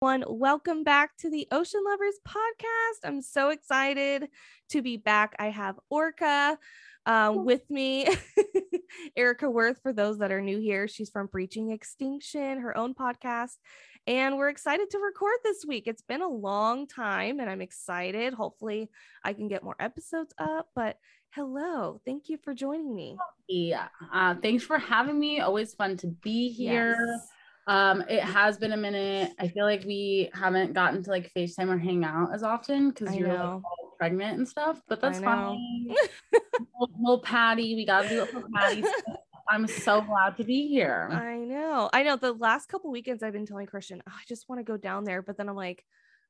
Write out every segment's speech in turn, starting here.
One, welcome back to the Ocean Lovers podcast. I'm so excited to be back. I have Orca uh, with me, Erica Worth. For those that are new here, she's from Breaching Extinction, her own podcast, and we're excited to record this week. It's been a long time, and I'm excited. Hopefully, I can get more episodes up. But hello, thank you for joining me. Yeah, uh, thanks for having me. Always fun to be here. Yes. Um, it has been a minute. I feel like we haven't gotten to like FaceTime or hang out as often because you're like all pregnant and stuff, but that's fine. little, little Patty, we gotta do it for Patty. I'm so glad to be here. I know. I know. The last couple weekends I've been telling Christian, "Oh, I just want to go down there. But then I'm like,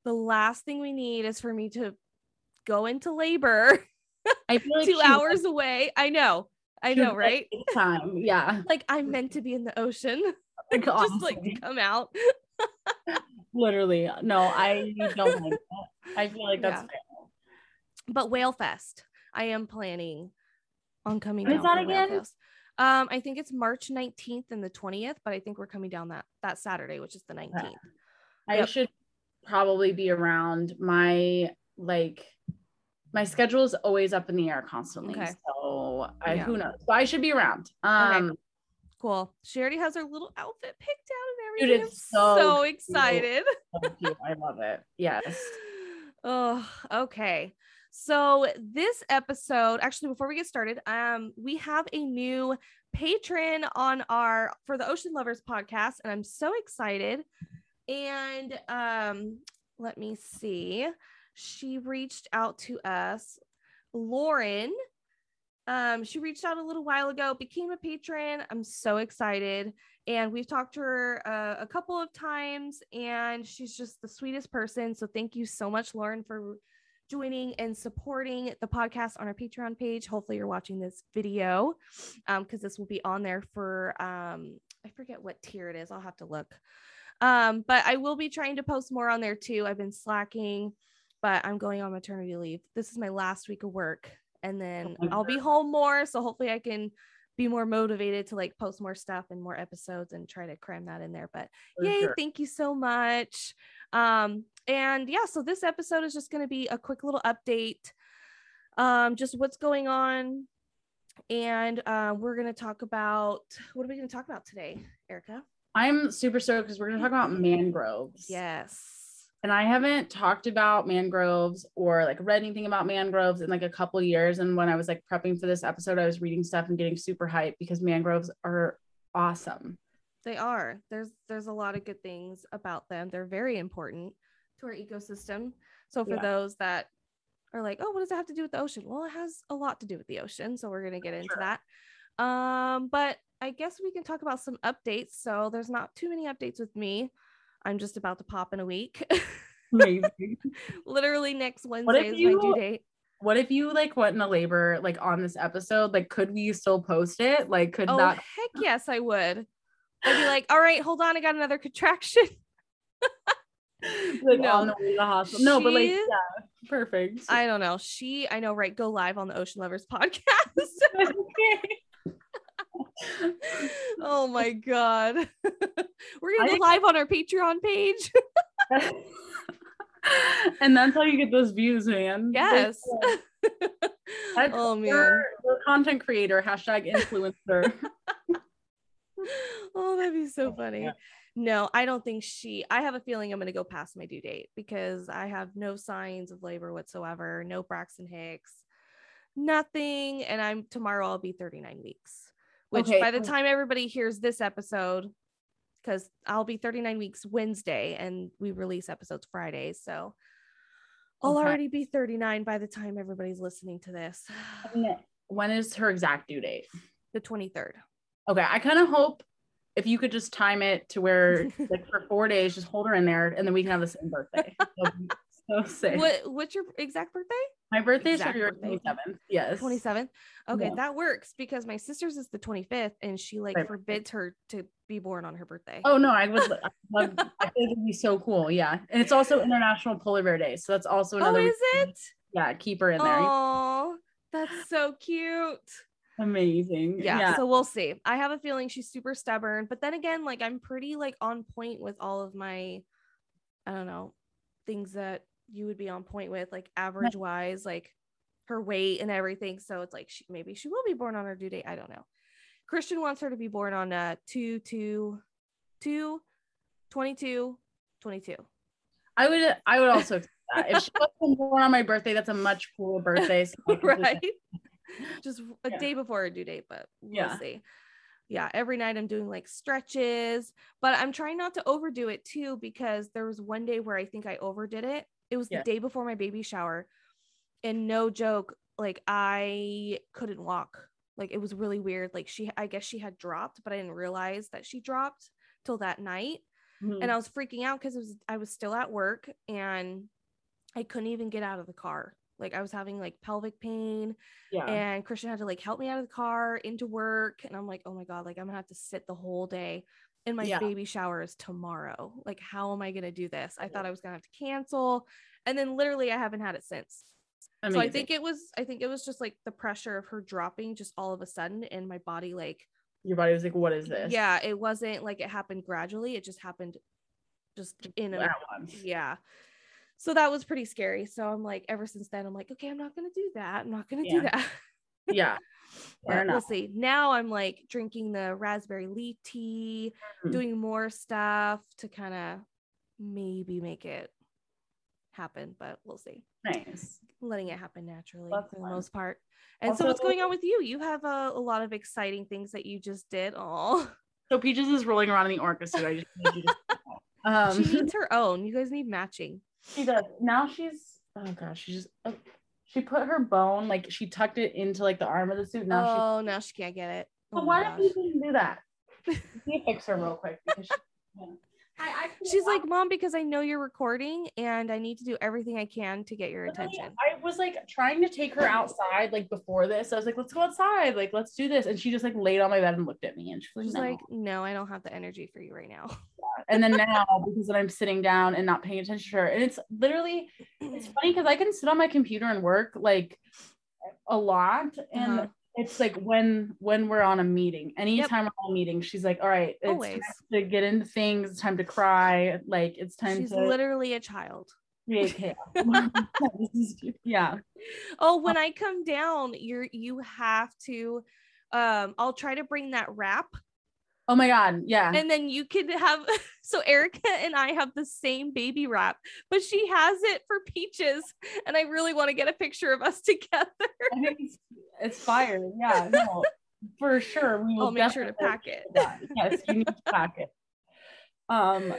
the last thing we need is for me to go into labor I feel like two hours away. I know. I know, right? Time, yeah. Like I'm meant to be in the ocean. Like, just like come out. literally. No, I don't like that. I feel like that's Yeah. fair. But Whale Fest, I am planning on coming is that again? Um, I think it's March 19th and the 20th, but I think we're coming down that that Saturday, which is the 19th. I Yep. should probably be around. My like my schedule is always up in the air constantly. Okay. So I Yeah. who knows? But I should be around. Um Cool. She already has her little outfit picked out and everything. Dude, it's I'm so so excited. so. I love it. Yes. Oh, okay. So this episode, actually, before we get started, um, we have a new patron on our for the Ocean Lovers podcast, and I'm so excited. And um, let me see. She reached out to us, Lauren. Um, she reached out a little while ago, became a patron. I'm so excited. And we've talked to her uh, a couple of times, and she's just the sweetest person. So thank you so much, Lauren, for joining and supporting the podcast on our Patreon page. Hopefully, you're watching this video because this will be on there for um, I forget what tier it is. I'll have to look. Um, but I will be trying to post more on there too. I've been slacking, but I'm going on maternity leave. This is my last week of work, and then I'll be home more. So hopefully, I can be more motivated to like post more stuff and more episodes and try to cram that in there. But For yay, sure. thank you so much. Um, and yeah, so this episode is just going to be a quick little update, um, just what's going on. And uh, we're going to talk about what are we going to talk about today, Erica? I'm super stoked because we're gonna talk about mangroves. Yes. And I haven't talked about mangroves or like read anything about mangroves in like a couple years. And when I was like prepping for this episode, I was reading stuff and getting super hyped because mangroves are awesome. They are. There's there's a lot of good things about them. They're very important to our ecosystem. So for Yeah. those that are like, "Oh, what does it have to do with the ocean?" Well, it has a lot to do with the ocean, so we're going to get into Sure. that. Um, but I guess we can talk about some updates. So there's not too many updates with me. I'm just about to pop in a week. Amazing. Literally next Wednesday is my due date. what if you like went in into labor like on this episode? Like, could we still post it? Like, could Oh, that heck yes, I would. I'd be like, "All right, hold on, I got another contraction." like no. on the way to the hospital? No, but like, yeah, perfect. I don't know. She, I know, right? Go live on the Ocean Lovers podcast. oh my god. We're gonna go live on our Patreon page. and that's how you get those views, man. yes. Oh man. We're, content creator, hashtag influencer. Oh, that'd be so oh, funny. Yeah. No, I don't think she. I have a feeling I'm gonna go past my due date because I have no signs of labor whatsoever, no Braxton Hicks, nothing. And I'm tomorrow I'll be 39 weeks, which Okay, by the time everybody hears this episode, because I'll be 39 weeks Wednesday and we release episodes Fridays. So I'll Okay. already be 39 by the time everybody's listening to this. When is her exact due date? The 23rd. Okay, I kind of hope if you could just time it to where like for four days, just hold her in there, and then we can have the same birthday. So sick. What what's your exact birthday? My birthday is February twenty seventh. Yes. 27th. Okay, Yeah. that works because my sister's is the 25th and she like Right. forbids her to be born on her birthday. Oh no, I would. I love, I think it'd be so cool. Yeah, and it's also International Polar Bear Day, so that's also oh, another Oh, is reason- it? Yeah, keep her in there. Oh, that's so cute. Amazing. Yeah, Yeah. so we'll see. I have a feeling she's super stubborn, but then again, like I'm pretty like on point with all of my I don't know, things that you would be on point with, like average wise, like her weight and everything. So it's like she, maybe she will be born on her due date. I don't know. Christian wants her to be born on uh 2 2 2 22 22. I would I would also that. If she wasn't born on my birthday, that's a much cooler birthday. So right? just- Just a Yeah. day before her due date, but we'll Yeah. see. Yeah, every night I'm doing like stretches, but I'm trying not to overdo it too because there was one day where I think I overdid it. It was Yeah. the day before my baby shower. And no joke, like I couldn't walk. Like it was really weird. Like she I guess she had dropped, but I didn't realize that she dropped till that night Mhm. and I was freaking out because it was I was still at work and I couldn't even get out of the car. Like I was having like pelvic pain yeah. and Christian had to like help me out of the car into work and I'm like, "Oh my god, like I'm going to have to sit the whole day and my Yeah. baby shower is tomorrow. Like how am I going to do this?" I thought I was going to have to cancel and then literally I haven't had it since. So I think it was I think it was just like the pressure of her dropping just all of a sudden and my body like your body was like, what is this? yeah, it wasn't like it happened gradually. It just happened just in a, yeah. So that was pretty scary. So I'm like, ever since then, I'm like, okay, I'm not gonna do that. I'm not gonna do that. Yeah. But we'll see. Now I'm like drinking the raspberry leaf tea, Mhm. doing more stuff to kind of maybe make it happen, but we'll see. Nice. Letting it happen naturally That's for the most part. And so what's going on with you? You have a, a lot of exciting things that you just did. Oh, So Peaches is rolling around in the orchestra. I just need you to um she needs her own. You guys need matching. she does. Now she's oh gosh, she just oh, she put her bone like she tucked it into like the arm of the suit. Now oh, now she can't get it. she Oh so why gosh. don't you do that? Can you fix her real quick because she. I, I She's like, Mom, because I know you're recording and I need to do everything I can to get your attention. I was like trying to take her outside like before this. I was like, let's go outside, like let's do this. And she just like laid on my bed and looked at me and she was She's like, No, I don't have the energy for you right now. "No." and then now because then I'm sitting down and not paying attention to her. And it's literally it's funny because I can sit on my computer and work like a lot. And Uh-huh. It's like when when we're on a meeting, anytime we're on a meeting, she's like, all right, it's Always. time to get into things, it's time to cry, like it's time She's to literally a child. create chaos. This is- yeah. Oh, when I come down, you're you have to um I'll try to bring that wrap Oh my god, yeah. and then you could have so Erica and I have the same baby wrap, but she has it for peaches and I really want to get a picture of us together. I think it's, it's fire. Yeah, no, for sure. We will I'll make sure to pack it. that. Yes, you need to pack it. Um,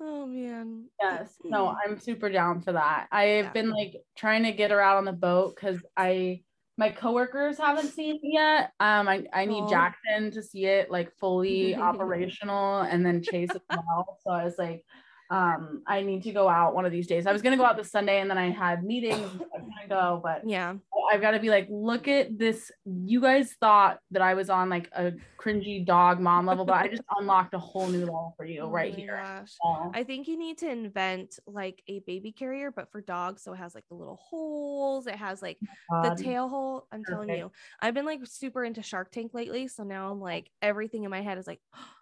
Oh man. yes, no, I'm super down for that. I've Mm-hmm. Yeah. been like trying to get her out on the boat because I my coworkers haven't seen it yet. Um, I, I need Aw. Jackson to see it like fully operational and then Chase as well. So I was like, um, I need to go out one of these days. I was gonna go out this Sunday and then I had meetings. I couldn't go, but Yeah. I've got to be like, look at this. You guys thought that I was on like a cringy dog mom level, but I just unlocked a whole new level for you Oh right here. So, I think you need to invent like a baby carrier, but for dogs. So it has like the little holes. It has like the um, tail hole. I'm telling you, I've been like super into Shark Tank lately. So now I'm like, everything in my head is like,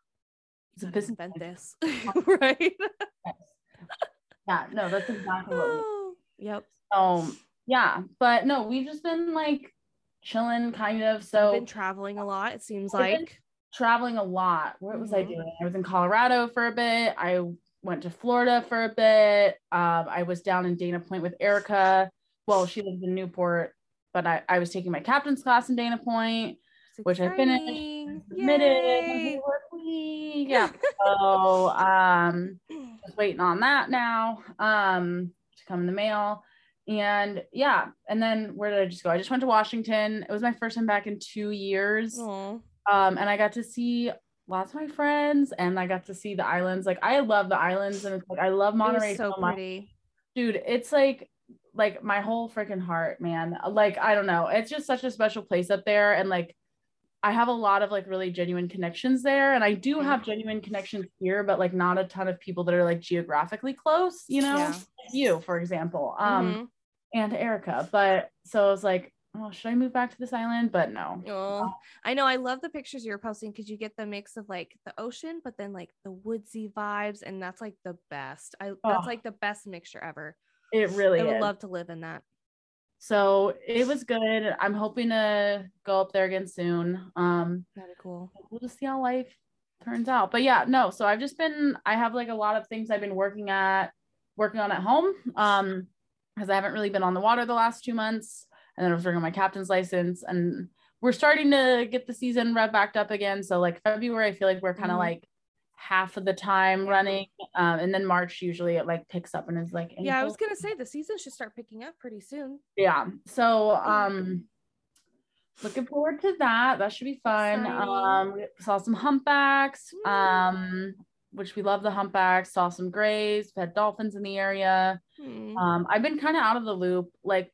It's a business invent this, right? Yeah, no, that's exactly what we. Oh, yep. So yeah, but no, we've just been like chilling, kind of. I've So been traveling a lot. It seems I've like. traveling a lot. What was I Mhm. doing? I was in Colorado for a bit. I went to Florida for a bit. Um, I was down in Dana Point with Erica. Well, she lives in Newport, but I, I was taking my captain's class in Dana Point, which I finished. Submitted. Yeah. So um just waiting on that now. Um to come in the mail. And yeah, and then where did I just go? I just went to Washington. It was my first time back in two years. Aw. Um, and I got to see lots of my friends and I got to see the islands. Like I love the islands and it's like I love Monterey so so much. pretty. Dude, it's like like my whole freaking heart, man. Like I don't know. It's just such a special place up there and like I have a lot of like really genuine connections there and I do Mhm. have genuine connections here but like not a ton of people that are like geographically close, you know? Yeah. You, for example. Um Mhm. and Erica. But so I was like, oh, should I move back to this island? But no. Oh, I know. I love the pictures you're posting because you get the mix of like the ocean, but then like the woodsy vibes, and that's like the best. I Oh. that's like the best mixture ever. It really I would is. love to live in that. So it was good. I'm hoping to go up there again soon. Um, That'd be cool. we'll just see how life turns out. But yeah, no. So I've just been. I have like a lot of things I've been working at, working on at home. Um, because I haven't really been on the water the last two months, and then I was working on my captain's license, and we're starting to get the season rev backed up again. So like February, I feel like we're kind of Mhm. like half of the time running, um, and then March usually it like picks up and is like Yeah, I was gonna say the season should start picking up pretty soon. yeah so um looking forward to that. That should be fun. Um saw some humpbacks um which we love the humpbacks. Saw some grays had dolphins in the area. Hmm. um i've been kind of out of the loop. Like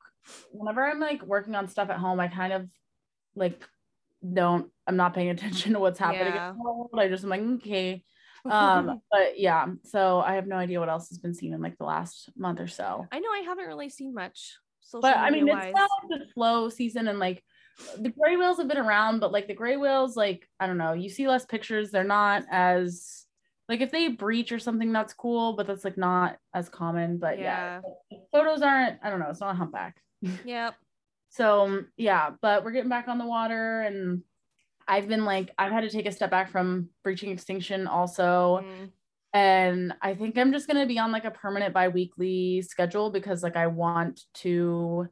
whenever i'm like working on stuff at home i kind of like don't i'm not paying attention to what's happening Yeah. in the world i just am like okay um but yeah so i have no idea what else has been seen in like the last month or so I know I haven't really seen much. But I mean, it's not like the flow season, and like the gray whales have been around, but like the gray whales, like I don't know, you see less pictures. They're not as like if they breach or something, that's cool, but that's like not as common. But yeah, photos aren't. I don't know. It's not a humpback. Yep. So yeah, but we're getting back on the water, and I've been like I've had to take a step back from breaching extinction also Mm. and I think I'm just gonna be on like a permanent bi-weekly schedule because like I want to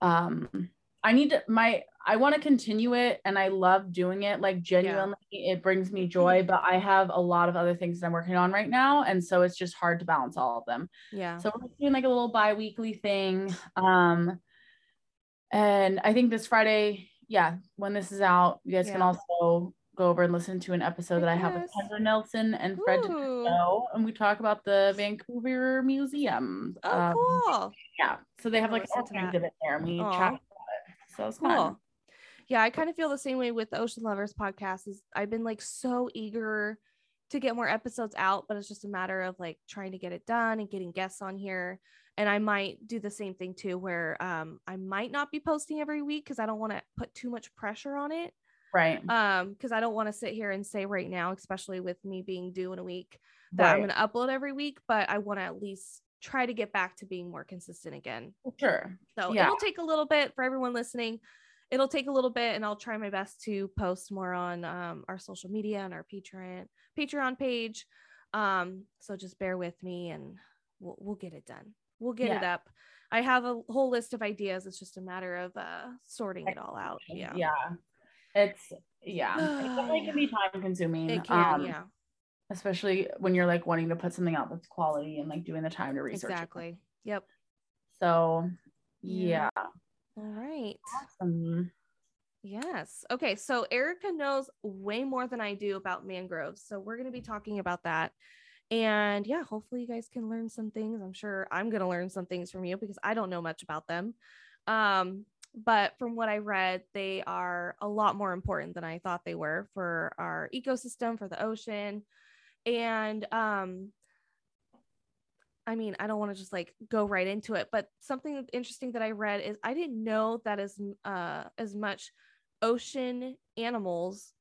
um I need to my I want to continue it and I love doing it like genuinely it brings me joy but I have a lot of other things that I'm working on right now and so it's just hard to balance all of them Yeah. so we're doing like a little bi-weekly thing um and I think this Friday yeah when this is out you guys can also go over and listen to an episode that I have with. Kendra Nelson and Fred show and we talk about the Vancouver Museum. Oh, Um, cool. Yeah. So they have like an listen to art exhibit there and we Aw. chat about it. So it's Cool. fun. Yeah, I kind of feel the same way with the Ocean Lovers podcast. Is I've been like so eager to get more episodes out, but it's just a matter of like trying to get it done and getting guests on here. And I might do the same thing too, where um I might not be posting every week because I don't want to put too much pressure on it. Right. Um, because I don't want to sit here and say right now, especially with me being due in a week, that I'm gonna upload every week, but I want to at least try to get back to being more consistent again. Sure. So Yeah. it'll take a little bit for everyone listening. It'll take a little bit, and I'll try my best to post more on um, our social media and our Patreon Patreon page. Um, so just bear with me, and we'll we'll get it done. We'll get it up. I have a whole list of ideas. It's just a matter of uh, sorting it all out. Yeah, Yeah. It's yeah. It definitely can be time consuming. it can. um, yeah, Especially when you're like wanting to put something out that's quality and like doing the time to research. it. exactly. Yep. So Yeah. yeah. All right. Awesome. Yes. Okay. So Erica knows way more than I do about mangroves. So we're going to be talking about that. And yeah, hopefully you guys can learn some things. I'm sure I'm going to learn some things from you because I don't know much about them. Um, but from what I read, they are a lot more important than I thought they were for our ecosystem, for the ocean. And um, I mean, I don't want to just like go right into it, but something interesting that I read is I didn't know that as uh as much ocean animals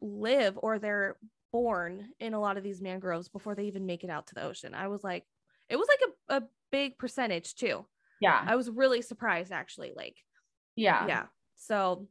live or they're born in a lot of these mangroves before they even make it out to the ocean. I was like, it was like a, a big percentage too. Yeah. I was really surprised actually. Like, Yeah. yeah. So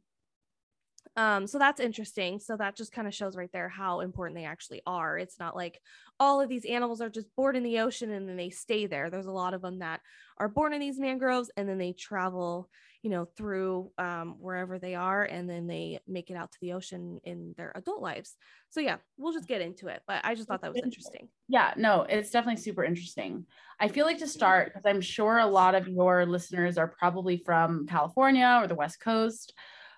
um so that's interesting. So that just kind of shows right there how important they actually are. It's not like all of these animals are just born in the ocean and then they stay there. There's a lot of them that are born in these mangroves and then they travel, you know, through um wherever they are and then they make it out to the ocean in their adult lives. So yeah, we'll just get into it, but I just thought that was interesting. Yeah, no, it's definitely super interesting. I feel like to start, because I'm sure a lot of your listeners are probably from California or the West Coast.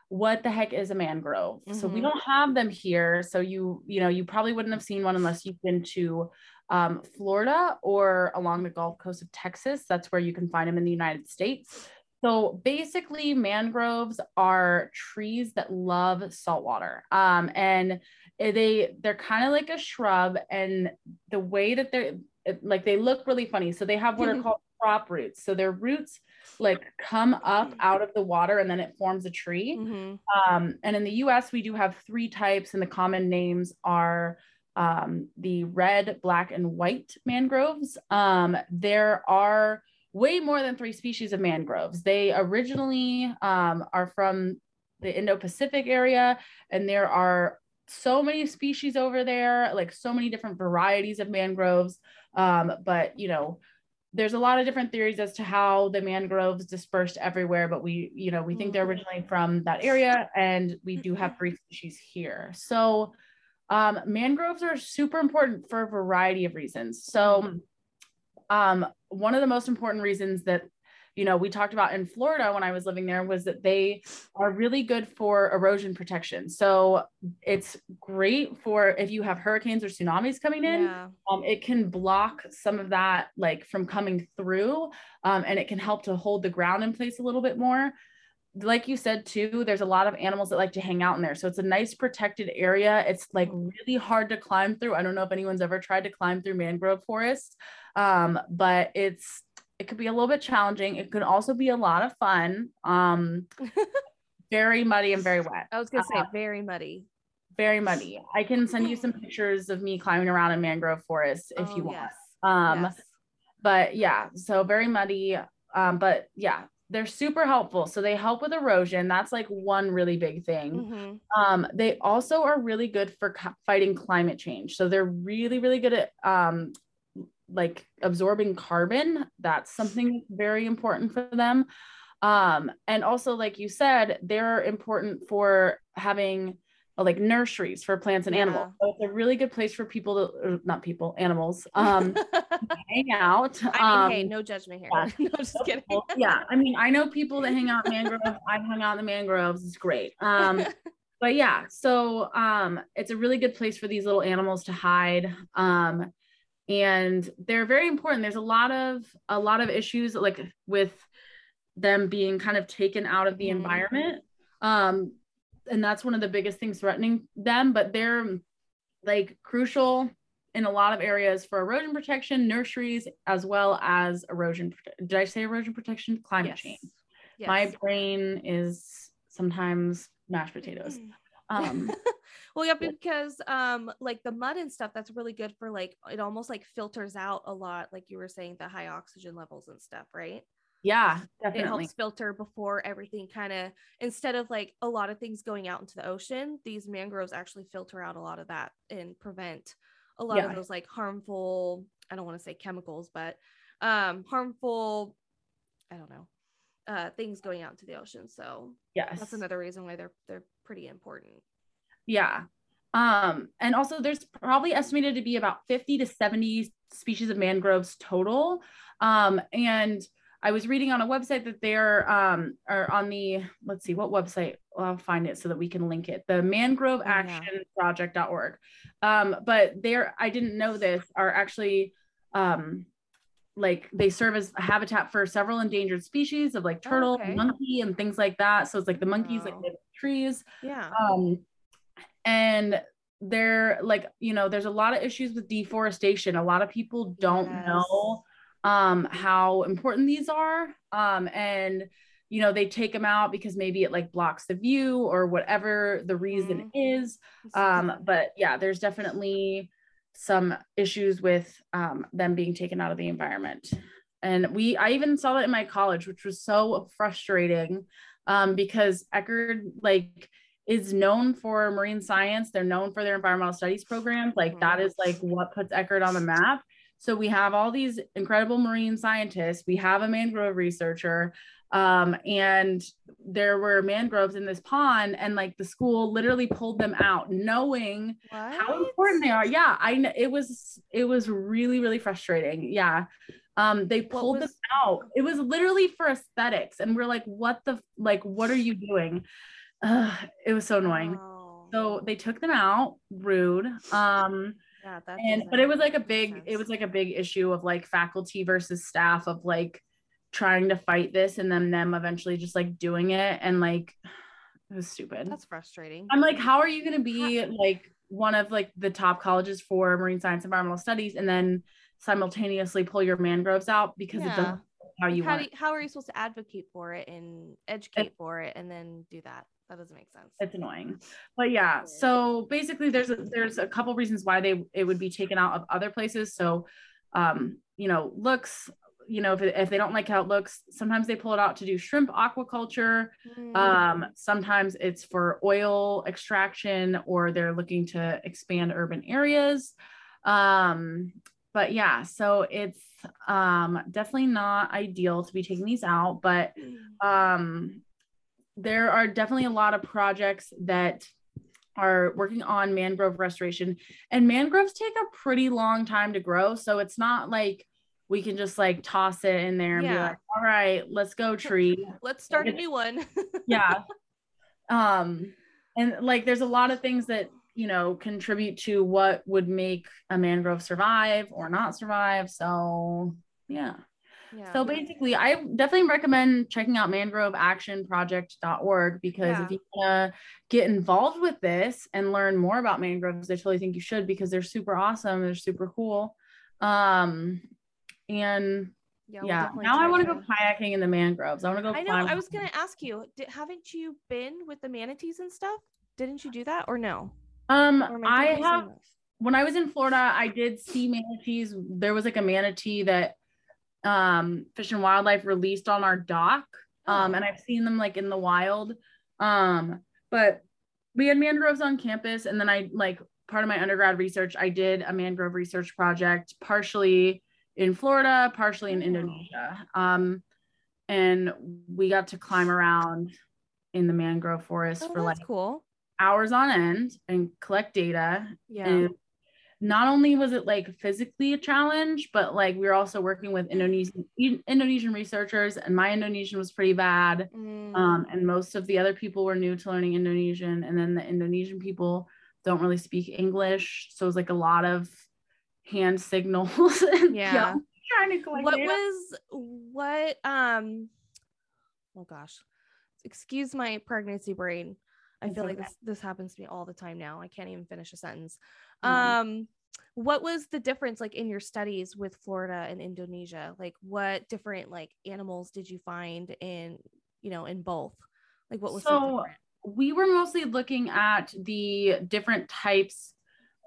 What the heck is a mangrove? So we Mhm. don't have them here. So you, you know, you probably wouldn't have seen one unless you've been to um, Florida or along the Gulf Coast of Texas. That's where you can find them in the United States. So basically, mangroves are trees that love saltwater. Um, and they they're kind of like a shrub, and the way that they're like they look really funny. So they have what are called prop roots. So their roots like come up out of the water and then it forms a tree. Mhm. Um, and in the US, we do have three types, and the common names are um, the red, black, and white mangroves. Um, there are way more than three species of mangroves. They originally um, are from the Indo Pacific area, and there are so many species over there, like so many different varieties of mangroves. Um, but you know, there's a lot of different theories as to how the mangroves dispersed everywhere, but we, you know, we think they're originally from that area, and we do have three species here. So, um, mangroves are super important for a variety of reasons. So, um, one of the most important reasons that you know we talked about in Florida when I was living there was that they are really good for erosion protection. So it's great for if you have hurricanes or tsunamis coming in Yeah. um, it can block some of that like from coming through um, and it can help to hold the ground in place a little bit more. Like you said too there's a lot of animals that like to hang out in there. So it's a nice protected area. It's like really hard to climb through. I don't know if anyone's ever tried to climb through mangrove forests um, but it's it could be a little bit challenging. It could also be a lot of fun. Um, very muddy and very wet. I was gonna say Uh, very muddy. very muddy. I can send you some pictures of me climbing around in mangrove forests if Oh, you want. yes. um yes. but yeah so very muddy. Um but yeah they're super helpful. So they help with erosion. That's like one really big thing. Mhm. um they also are really good for co- fighting climate change. So they're really really good at um like absorbing carbon that's something very important for them um and also like you said they're important for having uh, like nurseries for plants and animals Yeah. so it's a really good place for people to not people animals um hang out I mean, um, hey, no judgment here. yeah. no, just kidding. yeah i mean i know people that hang out mangroves i've hung out in the mangroves it's great um but yeah so um it's a really good place for these little animals to hide um and they're very important there's a lot of a lot of issues like with them being kind of taken out of the Mhm. environment um and that's one of the biggest things threatening them but they're like crucial in a lot of areas for erosion protection nurseries as well as erosion did i say erosion protection climate yes. change Yes. my brain is sometimes mashed potatoes um well, yeah, because um, like the mud and stuff, that's really good for like it almost like filters out a lot, like you were saying, the high oxygen levels and stuff, right? yeah definitely. It helps filter before everything kind of instead of like a lot of things going out into the ocean, these mangroves actually filter out a lot of that and prevent a lot Yeah. of those like harmful, I don't want to say chemicals, but um harmful, I don't know, uh things going out into the ocean. So yes that's another reason why they're they're pretty important. Yeah. Um, and also there's probably estimated to be about 50 to 70 species of mangroves total. Um, and I was reading on a website that they're um are on the let's see what website I'll find it so that we can link it. The mangrove Oh, action project.org. Um, but they're I didn't know this are actually um like they serve as a habitat for several endangered species of like Oh, turtle, okay. monkey, and things like that. So it's like the monkeys like live in trees Yeah. um and there like you know there's a lot of issues with deforestation. A lot of people don't Yes. know um how important these are. Um and you know they take them out because maybe it like blocks the view or whatever the reason is. Um but yeah there's definitely some issues with um, them being taken out of the environment. And we i even saw that in my college which was so frustrating um, because eckerd like is known for marine science. They're known for their environmental studies programs like that is like what puts eckerd on the map. So we have all these incredible marine scientists. We have a mangrove researcher um, and there were mangroves in this pond and like the school literally pulled them out knowing how important they are. Yeah i know it was it was really really frustrating. Yeah. Um they pulled was- them out. It was literally for aesthetics and we're like what the like what are you doing Ugh, it was so annoying Oh. so they took them out rude um yeah, that and but it was like a big it was like a big issue of like faculty versus staff of like trying to fight this and then them eventually just like doing it and like it was stupid that's frustrating. I'm like, how are you going to be like one of like the top colleges for marine science environmental studies and then simultaneously pull your mangroves out because it doesn't how you how, do you- how are you supposed to advocate for it and educate for it and then do that? That doesn't make sense. it's annoying. But yeah so basically there's a, there's a couple reasons why they it would be taken out of other places. So um you know looks you know if, it, if they don't like how it looks sometimes they pull it out to do shrimp aquaculture. Mm. um sometimes it's for oil extraction or they're looking to expand urban areas. Um but yeah so it's um definitely not ideal to be taking these out but um there are definitely a lot of projects that are working on mangrove restoration and mangroves take a pretty long time to grow. So it's not like we can just like toss it in there and be like all right let's go tree. Let's start a new one. yeah. Um and like there's a lot of things that you know contribute to what would make a mangrove survive or not survive. So yeah yeah. so basically, I definitely recommend checking out mangroveactionproject.org because Yeah. if you want to get involved with this and learn more about mangroves, I totally think you should because they're super awesome. They're super cool. Um, and yeah, we'll now I want to go kayaking in the mangroves. I want to go. I know. I was gonna ask you. Did, haven't you been with the manatees and stuff? Didn't you do that or no? Um, Or I have when I was in Florida, I did see manatees. There was like a manatee that um Fish and Wildlife released on our dock. Um, Oh. and I've seen them like in the wild. Um, but we had mangroves on campus, and then I like part of my undergrad research, I did a mangrove research project, partially in Florida, partially in Oh. Indonesia. Um, and we got to climb around in the mangrove forest Oh, for like cool. hours on end and collect data Yeah. and not only was it like physically a challenge, but like we were also working with Indonesian Indonesian researchers, and my Indonesian was pretty bad. Mm, Um, and most of the other people were new to learning Indonesian, and then the Indonesian people don't really speak English, so it was like a lot of hand signals. and Yeah. trying to what data. was what um oh gosh excuse my pregnancy brain i feel like this this happens to me all the time now i can't even finish a sentence Um, um what was the difference like in your studies with florida and indonesia? Like what different like animals did you find in you know in both? Like what was so, we were mostly looking at the different types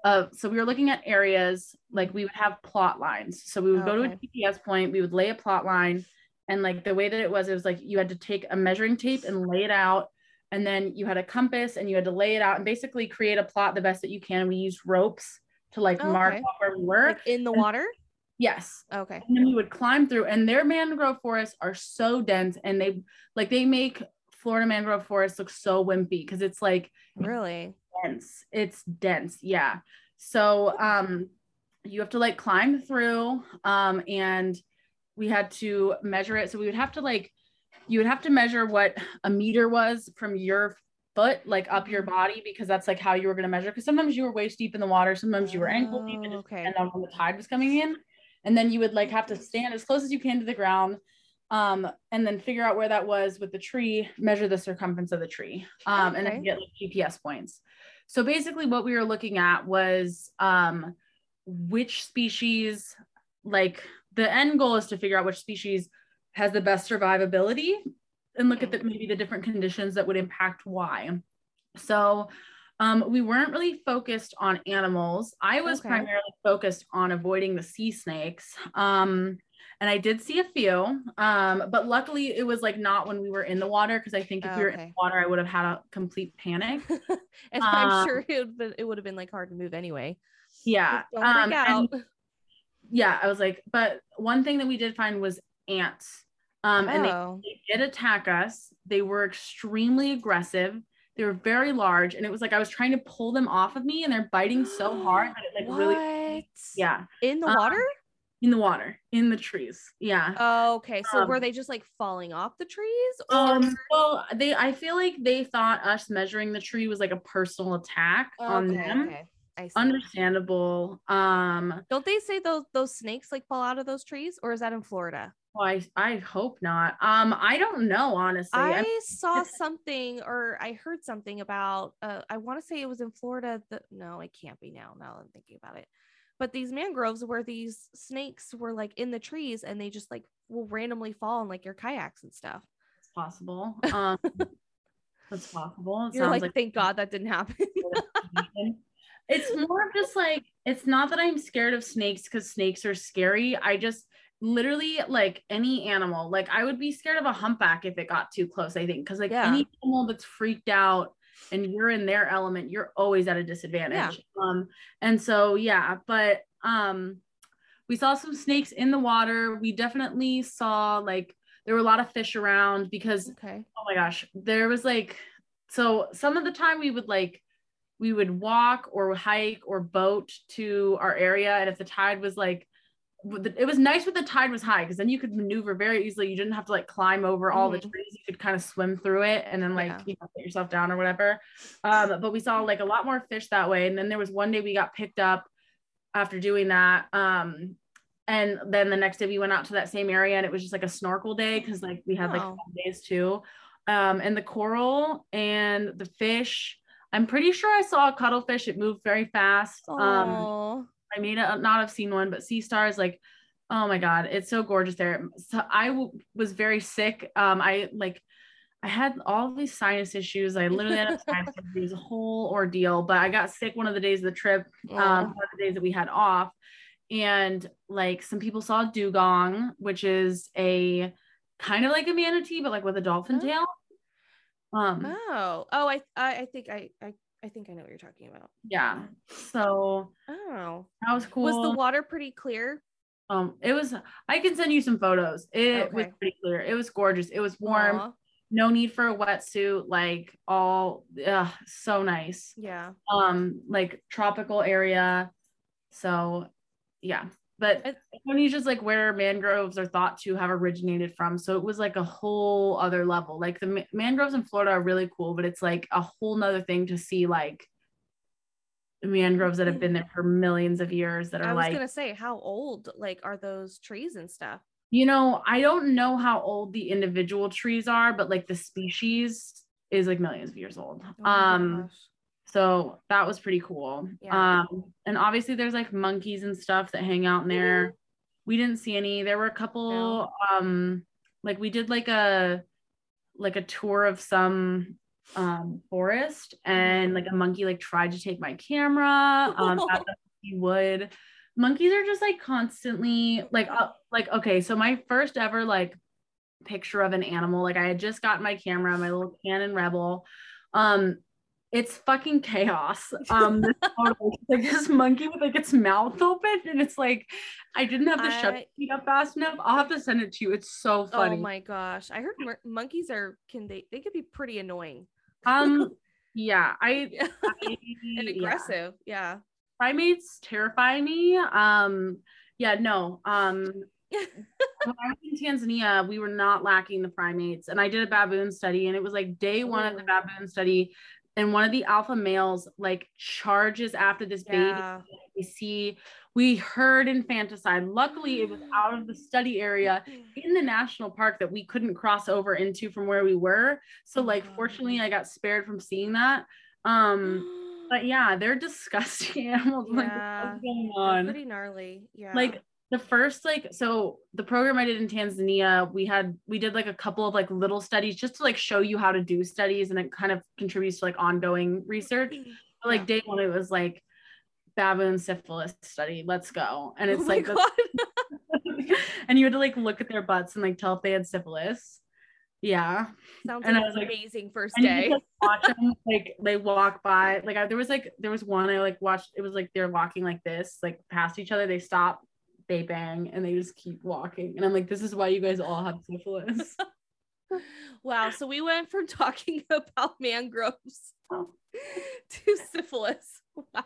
of so we were looking at areas like we would have plot lines. So we would go to a gps point we would lay a plot line and like the way that it was it was like you had to take a measuring tape and lay it out and then you had a compass and you had to lay it out and basically create a plot the best that you can. We used ropes to like Oh, mark okay. where we were like in the and- water? Yes. Okay. And then we would climb through and their mangrove forests are so dense and they like they make florida mangrove forests look so wimpy because it's like really? dense. It's dense yeah. So um you have to like climb through um and we had to measure it. So we would have to like you would have to measure what a meter was from your foot like up your body because that's like how you were going to measure because sometimes you were waist deep in the water sometimes you were ankle deep it Oh, okay. on when the tide was coming in and then you would like have to stand as close as you can to the ground um and then figure out where that was with the tree measure the circumference of the tree um and Okay. then get like gps points so basically what we were looking at was um which species like the end goal is to figure out which species has the best survivability and look at the, maybe the different conditions that would impact why. So um, we weren't really focused on animals. I was Okay. primarily focused on avoiding the sea snakes um, and i did see a few um, but luckily it was like not when we were in the water because i think if we were in the water i would have had a complete panic. And i'm Um, sure it would it would have been like hard to move anyway. Yeah don't um, freak and- out. yeah, I was like, but one thing that we did find was ants. Um, and they, oh they did attack us. They were extremely aggressive. They were very large, and it was like I was trying to pull them off of me, and they're biting so hard that it like really, What? yeah, in the Um, water in the water, in the trees, yeah. oh, okay so were um, they just like falling off the trees or Um, well, they, I feel like they thought us measuring the tree was like a personal attack on them. okay. I see. Understandable. Um, Don't they say those those snakes like fall out of those trees, or is that in Florida? Well, I, I hope not. Um, I don't know, honestly. I I'm- saw something, or I heard something about. Uh, I want to say it was in Florida. That no, it can't be now. Now that I'm thinking about it, but these mangroves where these snakes were like in the trees and they just like will randomly fall in like your kayaks and stuff. It's possible. Um, that's possible. It You're like, like thank God that didn't happen. it's more of just like it's not that I'm scared of snakes because snakes are scary. I just literally like any animal, like I would be scared of a humpback if it got too close, I think. Cause like Yeah. any animal that's freaked out and you're in their element, you're always at a disadvantage. Yeah. Um, and so yeah, but um we saw some snakes in the water. We definitely saw like there were a lot of fish around because okay. oh my gosh there was like so some of the time we would like we would walk or hike or boat to our area and if the tide was like it was nice when the tide was high because then you could maneuver very easily. You didn't have to like climb over all the Mhm. trees. You could kind of swim through it and then like Yeah. you know put yourself down or whatever. Um but we saw like a lot more fish that way. And then there was one day we got picked up after doing that um and then the next day we went out to that same area and it was just like a snorkel day because like we had like Oh. five days too. Um and the coral and the fish i'm pretty sure i saw a cuttlefish. It moved very fast. Um i may not not have seen one but sea stars like oh my god it's so gorgeous there so i w- was very sick um i like I had all these sinus issues. I literally had a sinus surgery. It was a whole ordeal, but I got sick one of the days of the trip um, Aw. one of the days that we had off. And like some people saw dugong, which is a kind of like a manatee, but like with a dolphin Oh. tail. Um, oh, oh! I, I, I think I, I, I think I know what you're talking about. yeah. So Oh, that was cool. was the water pretty clear? um, it was. I can send you some photos. It was pretty clear. It was gorgeous. It was warm. Aw, No need for a wetsuit. Like all, ugh, so nice. Yeah. um like tropical area so yeah but indonesia's like where mangroves are thought to have originated from so it was like a whole other level like the ma- mangroves in florida are really cool but it's like a whole nother thing to see like mangroves that have been there for millions of years that are I was like gonna say, how old like are those trees and stuff? you know i don't know how old the individual trees are but like the species is like millions of years old Oh um gosh. So that was pretty cool. Yeah. Um, and obviously there's like monkeys and stuff that hang out in there. We didn't see any. There were a couple No. um like we did like a like a tour of some um forest and like a monkey like tried to take my camera. Um he would. Monkeys are just like constantly like uh, like okay, so my first ever like picture of an animal, like I had just got my camera, my little Canon Rebel. Um it's fucking chaos. Um, this photo, like this monkey with like its mouth open, and it's like I didn't have the I- speed up fast enough. I'll have to send it to you. It's so funny. Oh my gosh! I heard mer- monkeys are can they they could be pretty annoying um, yeah, I, I and aggressive. Yeah. primates terrify me. Um, yeah, no. Um, when I was in Tanzania, we were not lacking the primates, and I did a baboon study, and it was like day one of the baboon study, and one of the alpha males like charges after this baby. We see, we heard infanticide. Luckily, it was out of the study area in the national park that we couldn't cross over into from where we were. So, like, fortunately, I got spared from seeing that. Um, but yeah, they're disgusting animals. Like, Yeah. what's going on? pretty gnarly. Yeah. like the first like so the program i did in tanzania we had we did like a couple of like little studies just to like show you how to do studies and it kind of contributes to like ongoing research. Mm-hmm. But, like day one it was like baboon syphilis study let's go. And it's oh like and you had to like look at their butts and like tell if they had syphilis. Yeah. Sounds and like I was an like- amazing first day. watch them like they walk by like I, there was like there was one i like watched it was like they're walking like this like past each other they stop they bang and they just keep walking and i'm like this is why you guys all have syphilis wow. So we went from talking about mangroves Oh. to syphilis. Wow.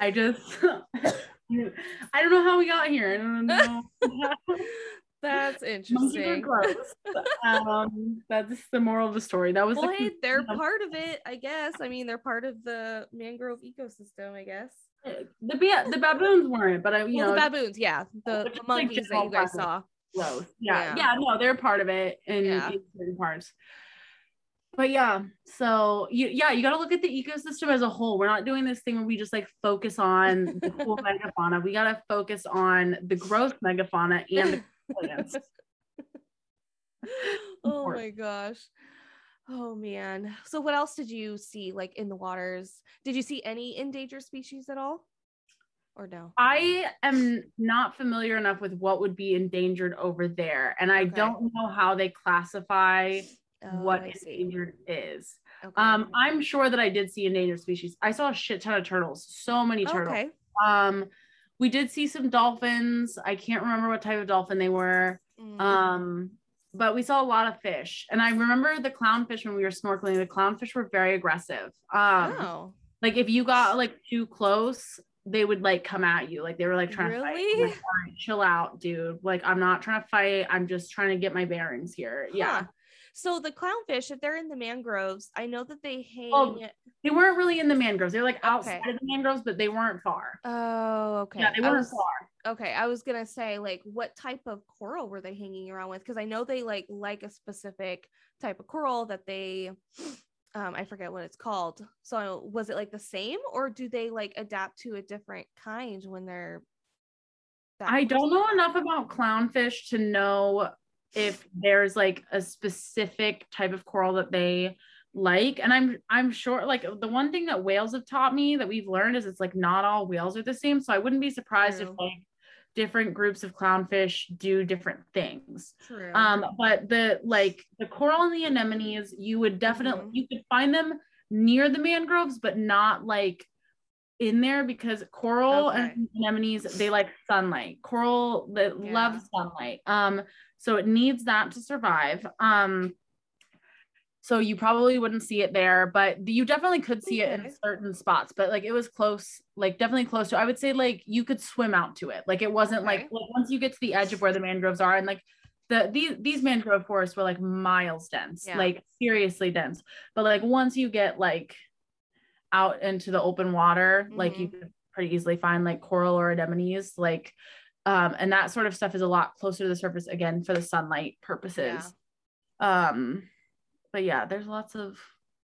i just i don't know how we got here i don't know That's interesting. um that's the moral of the story that was Well, the hey, they're part of it, I guess. I mean, they're part of the mangrove ecosystem, I guess. The ba- the baboons weren't but i you well, know the baboons, yeah, the, the just, like, monkeys that you guys saw. Yeah, Yeah. yeah, no, they're part of it in, Yeah. in certain parts. but yeah, so you yeah, you gotta look at the ecosystem as a whole. We're not doing this thing where we just like focus on the cool megafauna. We gotta focus on the gross megafauna and the plants. oh my gosh. Oh man. So what else did you see like in the waters? Did you see any endangered species at all? Or no? I am not familiar enough with what would be endangered over there. And I Okay. don't know how they classify Oh, what I see. endangered is. Okay. Um, I'm sure that I did see endangered species. I saw a shit ton of turtles, so many turtles. okay. Um, we did see some dolphins. I can't remember what type of dolphin they were. Mm. Um, but we saw a lot of fish. And I remember the clownfish when we were snorkeling, the clownfish were very aggressive. Um, oh. like if you got like too close, they would like come at you. Like they were like trying to fight. Really? Like, All right, chill out, dude. Like I'm not trying to fight. I'm just trying to get my bearings here. Yeah. So the clownfish, if they're in the mangroves, I know that they hang. Oh, They weren't really in the mangroves. They were like Okay. outside of the mangroves, but they weren't far. Oh, okay. Yeah, they weren't was- far. Okay, I was gonna say like what type of coral were they hanging around with? Because I know they like like a specific type of coral that they um I forget what it's called. So was it like the same or do they like adapt to a different kind when they're I don't know enough about clownfish to know if there's like a specific type of coral that they like and i'm i'm sure like the one thing that whales have taught me that we've learned is it's like not all whales are the same so i wouldn't be surprised if like different groups of clownfish do different things True. um but the like the coral and the anemones you would definitely Mhm. you could find them near the mangroves but not like in there because coral Okay. and anemones they like sunlight coral that Yeah. love sunlight um so it needs that to survive um so you probably wouldn't see it there but you definitely could see it in certain spots but like it was close like definitely close to i would say like you could swim out to it like it wasn't like, Okay. like once you get to the edge of where the mangroves are and like the these these mangrove forests were like miles dense Yeah. like seriously dense but like once you get like out into the open water like you Mhm. could pretty easily find like coral or anemones like um and that sort of stuff is a lot closer to the surface again for the sunlight purposes um but yeah there's lots of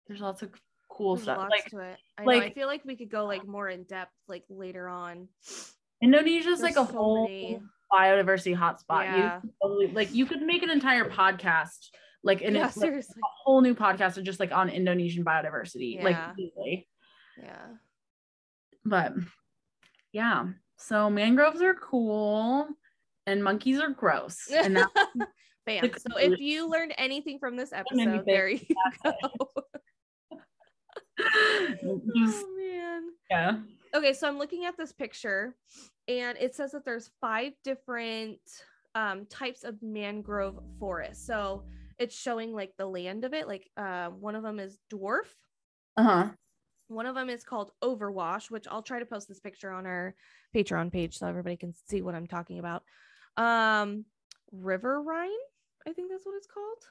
there's lots of cool There's stuff like. I know. I feel like we could go like more in depth like later on. indonesia's like a so whole many- biodiversity hotspot Yeah. you could totally, like you could make an entire podcast like in yeah, like, a whole new podcast just like on indonesian biodiversity like Yeah. easily. Yeah. but yeah so mangroves are cool and monkeys are gross and that Bam. So if you learned anything from this episode, there you go. oh man. yeah Okay, so I'm looking at this picture and it says that there's five different um, types of mangrove forest. So it's showing like the land of it. Like uh, one of them is dwarf. uh-huh One of them is called Overwash, which I'll try to post this picture on our Patreon page so everybody can see what I'm talking about. Um, Riverine, I think that's what it's called.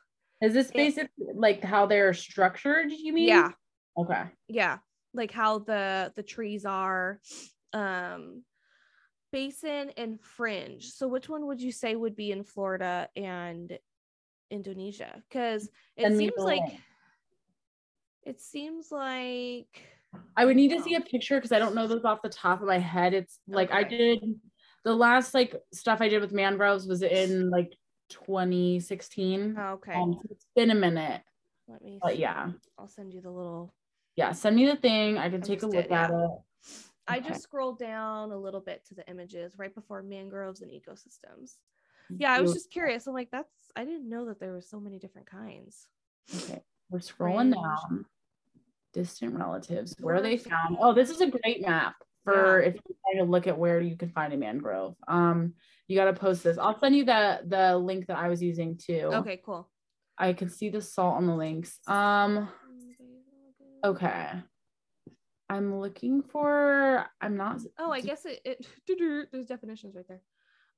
is this It- basically like how they're structured you mean Yeah, okay yeah, like how the the trees are. Um, basin and fringe. So which one would you say would be in Florida and Indonesia? Because it me seems like link. it seems like I would need to see a picture because I don't know those off the top of my head. It's like I did the last like stuff I did with mangroves was in like 2016. oh, okay. Um, so it's been a minute, Let me. but see. yeah, I'll send you the little yeah. Send me the thing. I can I take a look did, at yeah. it. I Okay. just scrolled down a little bit to the images right before mangroves and ecosystems. Yeah, I was just curious. I'm like, that's I didn't know that there were so many different kinds. Okay, we're scrolling Fringe. down. Distant relatives. Where are they found? Oh, this is a great map for if you're trying to look at where you can find a mangrove. Um, you got to post this. I'll send you the the link that I was using too. Okay, cool. I can see the salt on the links. Um, okay. I'm looking for. I'm not. Oh, I guess it, it there's definitions right there.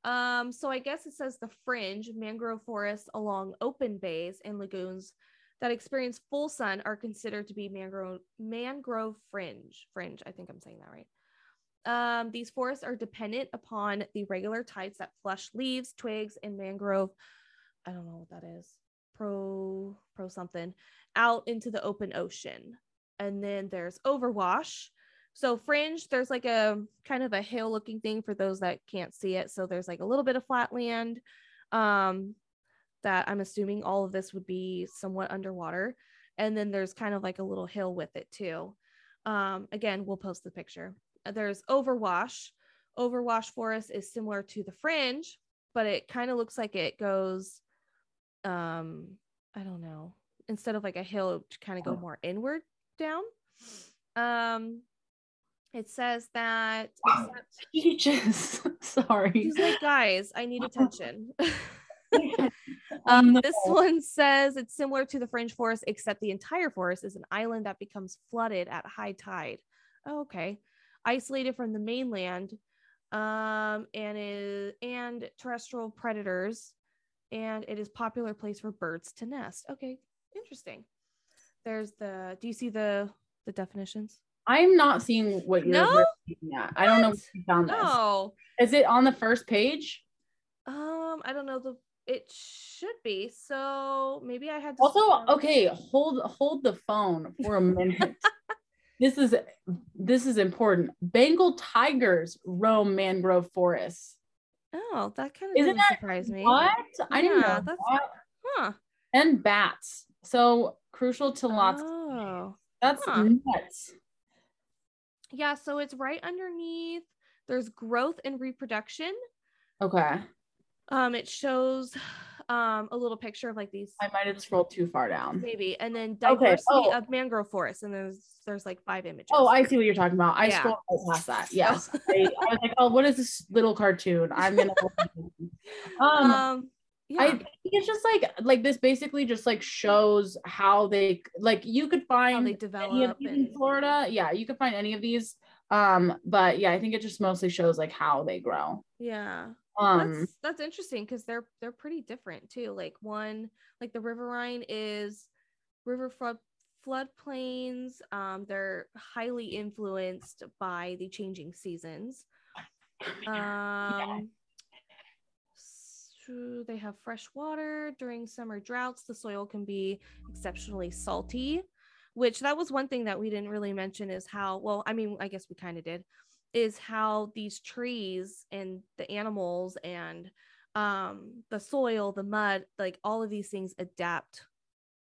Um, so I guess it says the fringe mangrove forests along open bays and lagoons that experience full sun are considered to be mangrove mangrove fringe. Fringe, I think I'm saying that right. Um, these forests are dependent upon the regular tides that flush leaves, twigs, and mangrove. I don't know what that is. pro pro something out into the open ocean. And then there's overwash. So fringe, there's like a kind of a hill looking thing for those that can't see it. So there's like a little bit of flat land. Um, that I'm assuming all of this would be somewhat underwater. And then there's kind of like a little hill with it too. Um, again, we'll post the picture. There's overwash. Overwash forest is similar to the fringe, but it kind of looks like it goes, um, I don't know, instead of like a hill, to kind of go more inward down. Um, it says that. Peaches. Sorry. He's like, guys, I need attention. um, this one says it's similar to the fringe forest, except the entire forest is an island that becomes flooded at high tide. Oh, okay. Isolated from the mainland um, and is and terrestrial predators, and it is popular place for birds to nest. Okay, interesting. There's the. Do you see the the definitions? I'm not seeing what you're No? looking at. I don't know where you found this. No. Is it on the first page? Um, I don't know the. It should be. So maybe I had to. Also, okay, hold hold the phone for a minute. this is this is important. Bengal tigers roam mangrove forests. Oh, that kind of Isn't that surprise me. What? I didn't Yeah, know that's- that. Huh. And bats. So crucial to lots. Oh. That's huh. nuts. Yeah, so it's right underneath. There's growth and reproduction. Okay. Um, it shows um a little picture of like these I might have scrolled too far down. maybe, and then Okay, diversity oh. of mangrove forests, and there's there's like five images. Oh, I see what you're talking about. I Yeah. scrolled right past that. Yes. I, I was like, oh, what is this little cartoon? I'm gonna um um yeah. I think it's just like like this basically just like shows how they like you could how find they any of develop these in Florida. Yeah, you could find any of these. Um, but yeah, I think it just mostly shows like how they grow. yeah. Um that's that's interesting because they're they're pretty different too. Like one, like the riverine is river flood floodplains. Um, they're highly influenced by the changing seasons. Um, so they have fresh water during summer droughts. The soil can be exceptionally salty, which that was one thing that we didn't really mention is how well, I mean, I guess we kind of did, is how these trees and the animals and um the soil, the mud, like all of these things adapt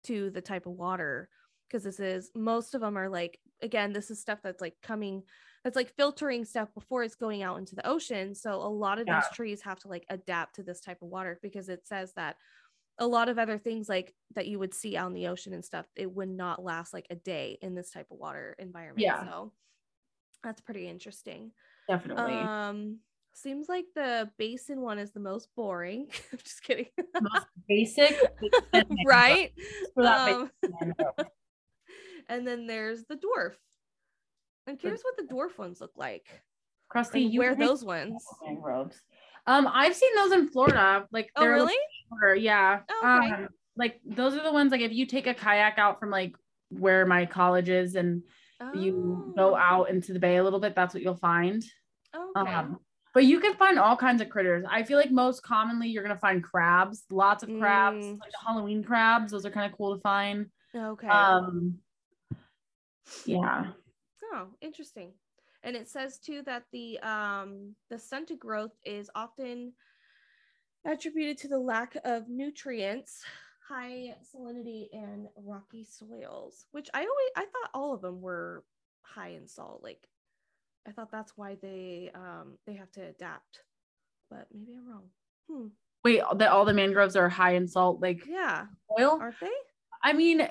to the type of water because this is most of them are like again this is stuff that's like coming that's like filtering stuff before it's going out into the ocean so a lot of Yeah. these trees have to like adapt to this type of water because it says that a lot of other things like that you would see out in the ocean and stuff it would not last like a day in this type of water environment Yeah. so that's pretty interesting definitely. um seems like the basin one is the most boring i'm just kidding Most basic right for that Um, and then there's the dwarf i'm curious what the dwarf ones look like Krusty, and you wear those ones mangroves. Um, I've seen those in Florida. Like oh they're a little really shorter, yeah. Oh, okay. Um, like those are the ones like if you take a kayak out from like where my college is and you go Oh, out into the bay a little bit, that's what you'll find. okay. Um, but you can find all kinds of critters. I feel like most commonly you're gonna find crabs, lots of crabs, Mm. like Halloween crabs. Those are kind of cool to find. okay Um, yeah. Oh, interesting. And it says too that the um the stunted growth is often attributed to the lack of nutrients, high salinity, and rocky soils. Which I always I thought all of them were high in salt. Like I thought that's why they um they have to adapt. But maybe I'm wrong. Hmm. Wait, that all the mangroves are high in salt, like Yeah, oil. aren't they? I mean,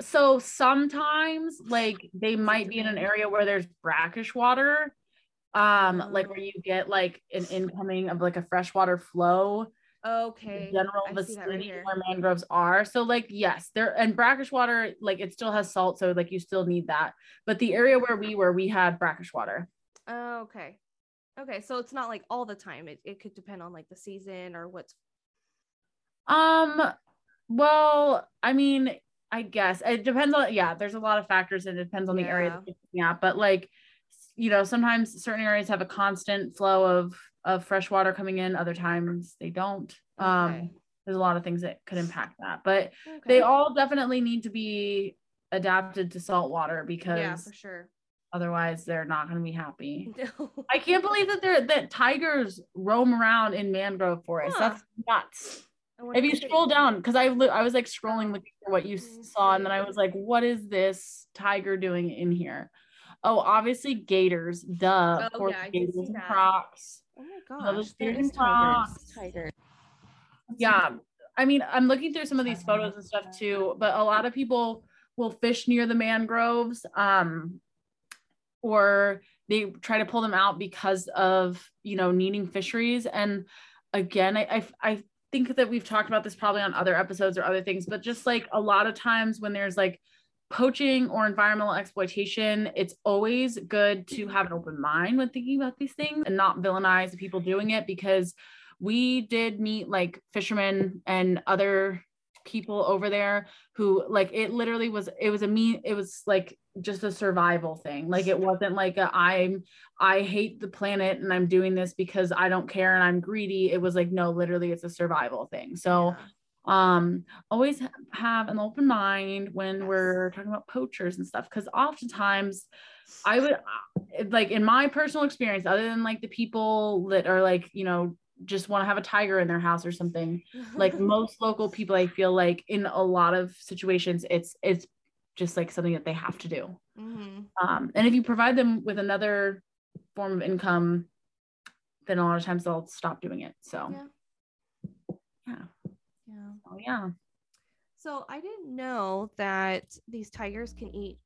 so sometimes like they might be in an area where there's brackish water, um, like where Oh. you get like an incoming of like a freshwater flow. Okay. The general I that right vicinity where mangroves are. So like yes, there and brackish water, like it still has salt, so like you still need that. But the area where we were, we had brackish water. Oh, okay. Okay, so it's not like all the time. It it could depend on like the season or what's Um, well, I mean, I guess it depends on yeah, there's a lot of factors and it depends on the area Yeah. that you're looking at. But like, you know, sometimes certain areas have a constant flow of of fresh water coming in, other times they don't. Um, Okay. there's a lot of things that could impact that. But Okay. they all definitely need to be adapted to salt water because yeah, for sure. otherwise they're not going to be happy. No. I can't believe that they're that tigers roam around in mangrove forests. Huh. That's nuts. If you scroll down, because I I was like scrolling looking for what you Mhm. saw, and then I was like, what is this tiger doing in here? Oh, obviously gators. Duh. Oh, yeah, gators see and that. crocs. Oh my gosh, there is tigers. Tiger. Yeah. I mean, I'm looking through some of these photos and stuff too, but a lot of people will fish near the mangroves. Um, or they try to pull them out because of you know needing fisheries and again I, I i think that we've talked about this probably on other episodes or other things but just like a lot of times when there's like poaching or environmental exploitation it's always good to have an open mind when thinking about these things and not villainize the people doing it because we did meet like fishermen and other people over there who like it literally was it was a mean it was like just a survival thing. Like it wasn't like a i'm i hate the planet and i'm doing this because i don't care and i'm greedy. It was like no literally it's a survival thing. So um always have an open mind when we're talking about poachers and stuff because oftentimes i would uh, like in my personal experience other than like the people that are like you know just want to have a tiger in their house or something like most local people i feel like in a lot of situations it's it's just like something that they have to do Mhm. um, and if you provide them with another form of income then a lot of times they'll stop doing it so yeah Yeah. Oh yeah So I didn't know that these tigers can eat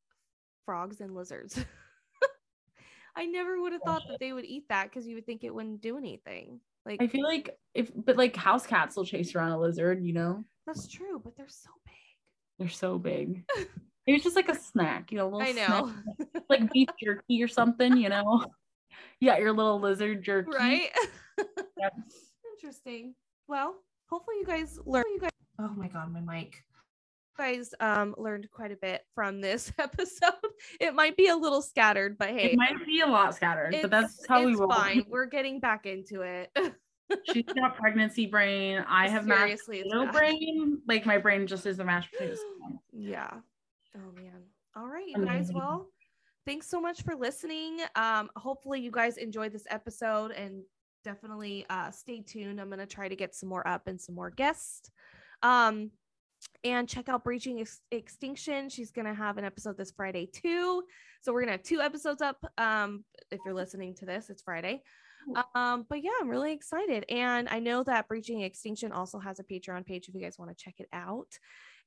frogs and lizards. I never would have thought that they would eat that because you would think it wouldn't do anything. Like i feel like if but like house cats will chase around a lizard you know that's true, but they're so big. they're so big it was just like a snack you know a little I snack, know, like beef jerky or something you know yeah your little lizard jerky right? Yep. Interesting. Well, hopefully you guys learn. You guys, oh my god, my mic. You guys um learned quite a bit from this episode. It might be a little scattered, but hey, it might be a lot scattered but that's how we it's roll fine. We're getting back into it. she's got pregnancy brain i have mashed Seriously, potato brain like my brain just is a mashed potatoes yeah. Oh man. All right, you Amazing. guys. Well, thanks so much for listening. Um, hopefully you guys enjoyed this episode and definitely uh stay tuned. I'm gonna try to get some more up and some more guests. Um and check out Breaching Ex- Extinction. She's gonna have an episode this Friday too. So we're gonna have two episodes up. Um, if you're listening to this, it's Friday. Um, but yeah, I'm really excited. And I know that Breaching Extinction also has a Patreon page if you guys want to check it out.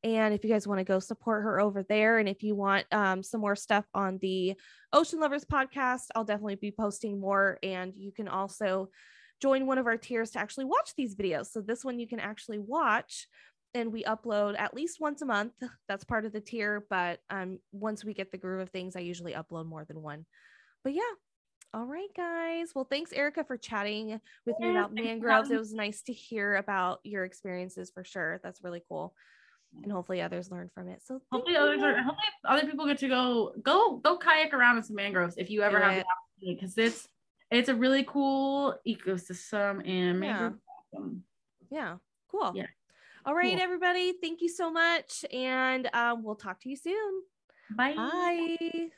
And if you guys want to go support her over there, and if you want um, some more stuff on the Ocean Lovers podcast, I'll definitely be posting more. And you can also join one of our tiers to actually watch these videos. So this one you can actually watch, and we upload at least once a month. That's part of the tier. But um, once we get the groove of things, I usually upload more than one. But yeah. All right, guys. Well, thanks, Erica, for chatting with me about mangroves. It was nice to hear about your experiences for sure. That's really cool. And hopefully others learn from it. So hopefully others are hopefully other people get to go go go kayak around in some mangroves if you ever Do have it. the opportunity because it's it's a really cool ecosystem and mangroves awesome. Yeah, cool. Yeah. All right, Cool. everybody. Thank you so much. And um, we'll talk to you soon. bye Bye.